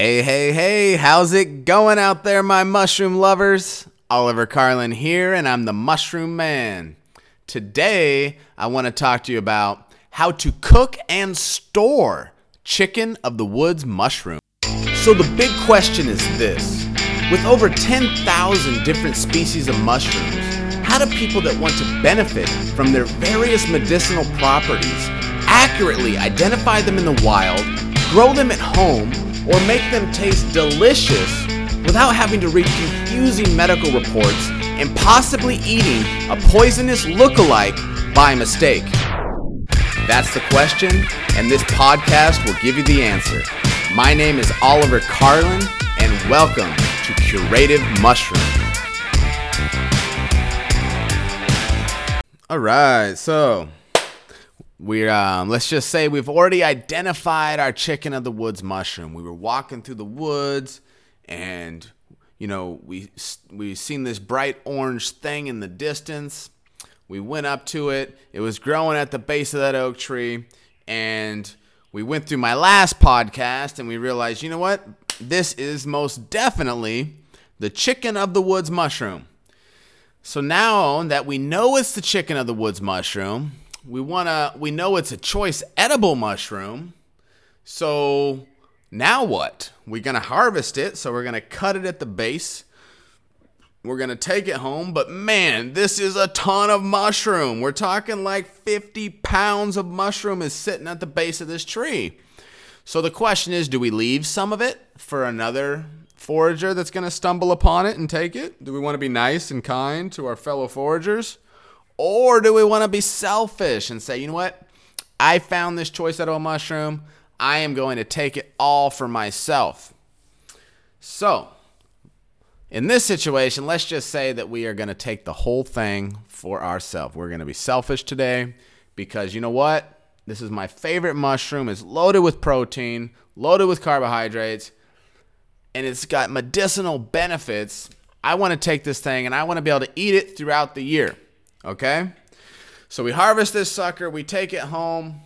Hey, hey, hey, how's it going out there, my mushroom lovers? Oliver Carlin here, and I'm the Mushroom Man. Today, I want to talk to you about how to cook and store chicken of the woods mushroom. So, the big question is this with over 10,000 different species of mushrooms, how do people that want to benefit from their various medicinal properties accurately identify them in the wild, grow them at home, or make them taste delicious without having to read confusing medical reports and possibly eating a poisonous look-alike by mistake? That's the question, and this podcast will give you the answer. My name is Oliver Carlin, and welcome to Curative Mushroom. All right, so we're um, let's just say we've already identified our chicken of the woods mushroom. We were walking through the woods, and you know we we seen this bright orange thing in the distance. We went up to it. It was growing at the base of that oak tree, and we went through my last podcast, and we realized, you know what? This is most definitely the chicken of the woods mushroom. So now that we know it's the chicken of the woods mushroom, we want to we know it's a choice edible mushroom. So now what? We're to harvest it, so we're to cut it at the base. We're to take it home, but man, this is a ton of mushroom. We're talking like 50 pounds of mushroom is sitting at the base of this tree. So the question is, do we leave some of it for another forager that's to stumble upon it and take it? Do we want to be nice and kind to our fellow foragers? Or do we want to be selfish and say, you know what? I found this choice edible mushroom. I am going to take it all for myself. So, in this situation, let's just say that we are going to take the whole thing for ourselves. We're going to be selfish today because you know what? This is my favorite mushroom. It's loaded with protein, loaded with carbohydrates, and it's got medicinal benefits. I want to take this thing and I want to be able to eat it throughout the year. Okay? So we harvest this sucker, we take it home.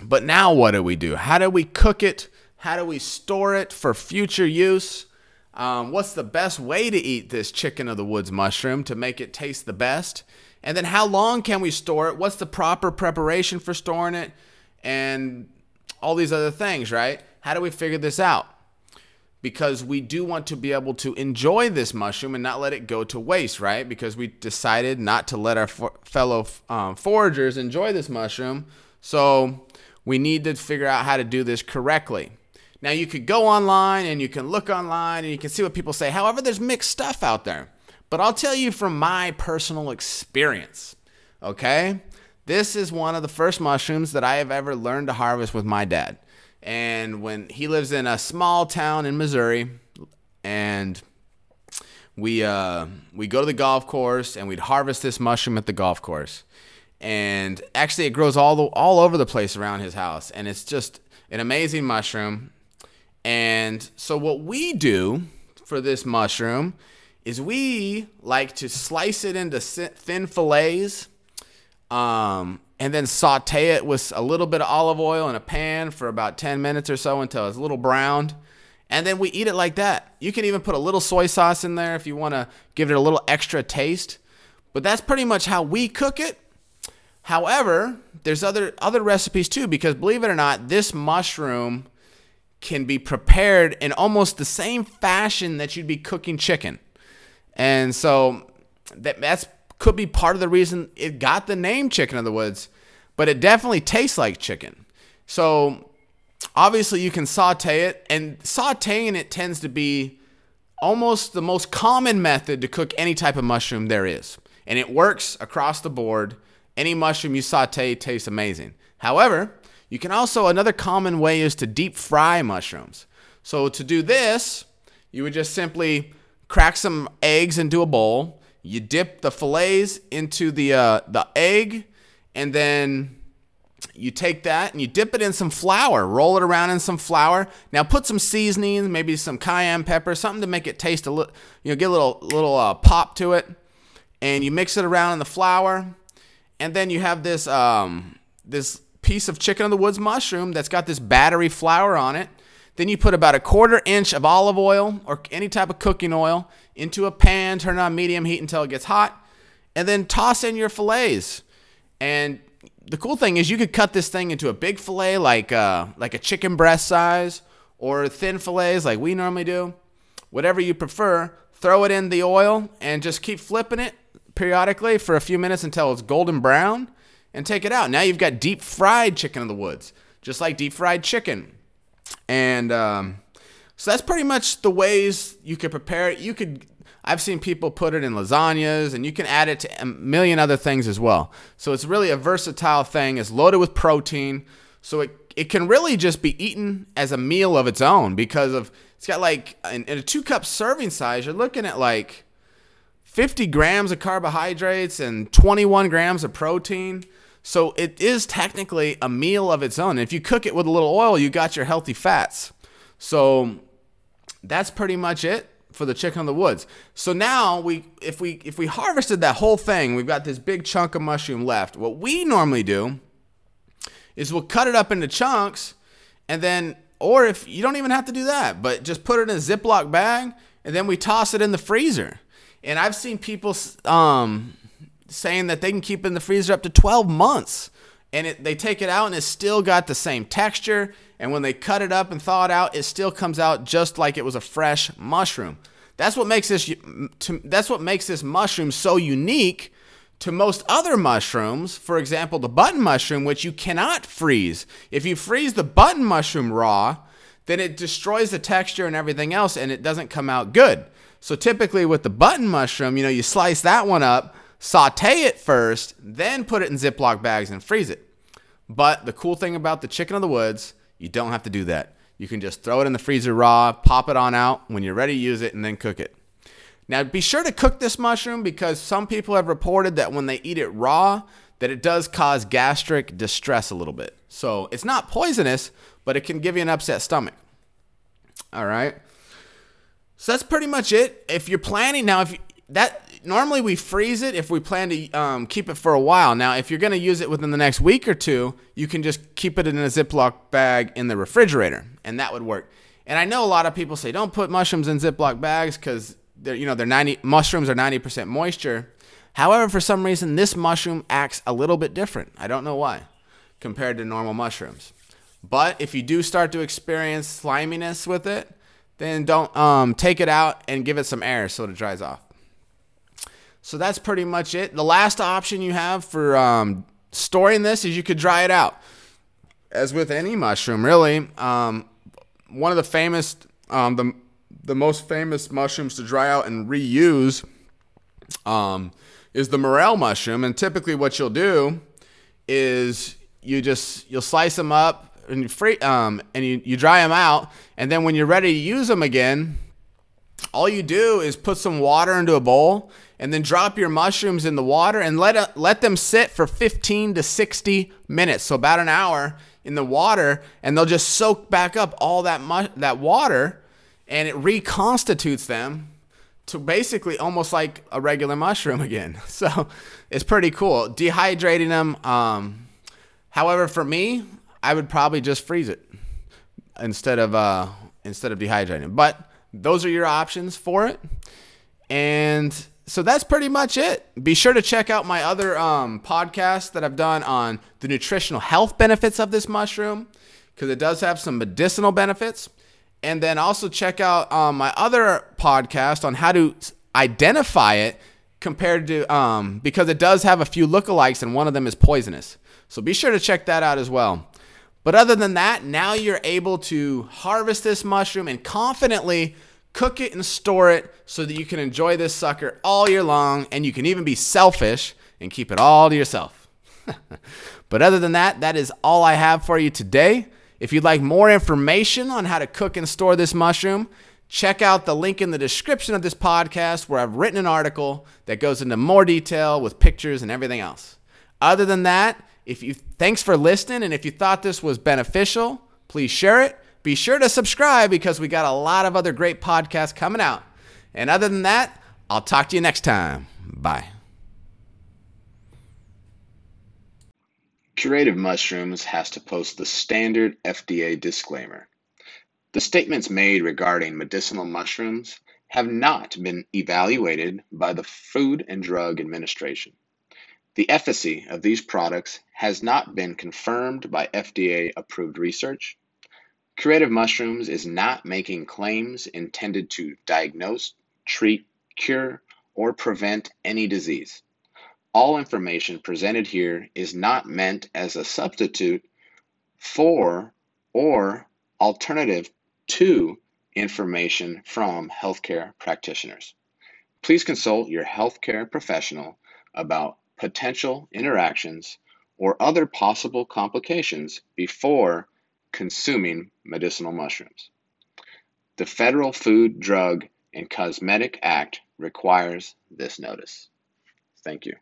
But now what do we do? How do we cook it? How do we store it for future use? Um, what's the best way to eat this chicken of the woods mushroom to make it taste the best? And then how long can we store it? What's the proper preparation for storing it? And all these other things, right? How do we figure this out? Because we do want to be able to enjoy this mushroom and not let it go to waste, right? Because we decided not to let our for- fellow um, foragers enjoy this mushroom. So we need to figure out how to do this correctly. Now, you could go online and you can look online and you can see what people say. However, there's mixed stuff out there. But I'll tell you from my personal experience, okay? This is one of the first mushrooms that I have ever learned to harvest with my dad. And when he lives in a small town in Missouri, and we uh, we go to the golf course and we'd harvest this mushroom at the golf course. And actually, it grows all the, all over the place around his house, and it's just an amazing mushroom. And so, what we do for this mushroom is we like to slice it into thin fillets. Um, and then saute it with a little bit of olive oil in a pan for about 10 minutes or so until it's a little browned. And then we eat it like that. You can even put a little soy sauce in there if you want to give it a little extra taste. But that's pretty much how we cook it. However, there's other other recipes too because believe it or not, this mushroom can be prepared in almost the same fashion that you'd be cooking chicken. And so that, that's could be part of the reason it got the name Chicken of the Woods, but it definitely tastes like chicken. So obviously you can saute it, and sauteing it tends to be almost the most common method to cook any type of mushroom there is. And it works across the board. Any mushroom you saute tastes amazing. However, you can also, another common way is to deep fry mushrooms. So to do this, you would just simply crack some eggs into a bowl you dip the fillets into the uh, the egg, and then you take that and you dip it in some flour. Roll it around in some flour. Now put some seasonings, maybe some cayenne pepper, something to make it taste a little, you know, get a little little uh, pop to it. And you mix it around in the flour, and then you have this um, this piece of chicken of the woods mushroom that's got this battery flour on it Then you put about a quarter inch of olive oil or any type of cooking oil into a pan, turn on medium heat until it gets hot, and then toss in your fillets. And the cool thing is you could cut this thing into a big fillet like uh, like a chicken breast size or thin fillets like we normally do. Whatever you prefer, throw it in the oil and just keep flipping it periodically for a few minutes until it's golden brown and take it out. Now you've got deep fried chicken in the woods, just like deep fried chicken. And um, so that's pretty much the ways you could prepare it. You could I've seen people put it in lasagnas, and you can add it to a million other things as well. So it's really a versatile thing. It's loaded with protein, so it it can really just be eaten as a meal of its own because of it's got like in, in a two cup serving size. You're looking at like 50 grams of carbohydrates and 21 grams of protein. So it is technically a meal of its own. If you cook it with a little oil, you got your healthy fats. So that's pretty much it for the chicken in the woods. So now we if we if we harvested that whole thing, we've got this big chunk of mushroom left. What we normally do is we'll cut it up into chunks and then or if you don't even have to do that, but just put it in a Ziploc bag and then we toss it in the freezer. And I've seen people um, saying that they can keep in the freezer up to 12 months. And it, they take it out and it's still got the same texture. And when they cut it up and thaw it out it still comes out just like it was a fresh mushroom. That's what makes this that's what makes this mushroom so unique to most other mushrooms. For example the button mushroom which you cannot freeze. If you freeze the button mushroom raw then it destroys the texture and everything else and it doesn't come out good. So typically with the button mushroom you know you slice that one up saute it first, then put it in Ziploc bags and freeze it. But the cool thing about the chicken of the woods, you don't have to do that. You can just throw it in the freezer raw, pop it on out when you're ready to use it, and then cook it. Now, be sure to cook this mushroom because some people have reported that when they eat it raw, that it does cause gastric distress a little bit. So it's not poisonous, but it can give you an upset stomach. All right. So that's pretty much it. If you're planning now, if you, that normally we freeze it if we plan to um, keep it for a while. Now, if you're going to use it within the next week or two, you can just keep it in a Ziploc bag in the refrigerator, and that would work. And I know a lot of people say don't put mushrooms in Ziploc bags because they're you know they're 90 mushrooms are 90% moisture. However, for some reason this mushroom acts a little bit different. I don't know why compared to normal mushrooms. But if you do start to experience sliminess with it, then don't um, take it out and give it some air so it dries off. So that's pretty much it. The last option you have for um, storing this is you could dry it out. As with any mushroom, really. Um, one of the famous, um, the, the most famous mushrooms to dry out and reuse um, is the morel mushroom. And typically, what you'll do is you just you'll slice them up and you free um, and you, you dry them out, and then when you're ready to use them again, all you do is put some water into a bowl and then drop your mushrooms in the water and let it, let them sit for 15 to 60 minutes, so about an hour in the water, and they'll just soak back up all that mu- that water, and it reconstitutes them to basically almost like a regular mushroom again. So it's pretty cool. Dehydrating them. Um, however, for me, I would probably just freeze it instead of uh, instead of dehydrating. But those are your options for it. And so that's pretty much it. Be sure to check out my other um, podcasts that I've done on the nutritional health benefits of this mushroom because it does have some medicinal benefits. And then also check out um, my other podcast on how to identify it compared to um, because it does have a few lookalikes and one of them is poisonous. So be sure to check that out as well. But other than that, now you're able to harvest this mushroom and confidently cook it and store it so that you can enjoy this sucker all year long and you can even be selfish and keep it all to yourself. but other than that, that is all I have for you today. If you'd like more information on how to cook and store this mushroom, check out the link in the description of this podcast where I've written an article that goes into more detail with pictures and everything else. Other than that, if you thanks for listening and if you thought this was beneficial, please share it. Be sure to subscribe because we got a lot of other great podcasts coming out. And other than that, I'll talk to you next time. Bye. Curative Mushrooms has to post the standard FDA disclaimer. The statements made regarding medicinal mushrooms have not been evaluated by the Food and Drug Administration. The efficacy of these products has not been confirmed by FDA approved research. Curative Mushrooms is not making claims intended to diagnose, treat, cure, or prevent any disease. All information presented here is not meant as a substitute for or alternative to information from healthcare practitioners. Please consult your healthcare professional about potential interactions or other possible complications before consuming medicinal mushrooms. The Federal Food, Drug, and Cosmetic Act requires this notice. Thank you.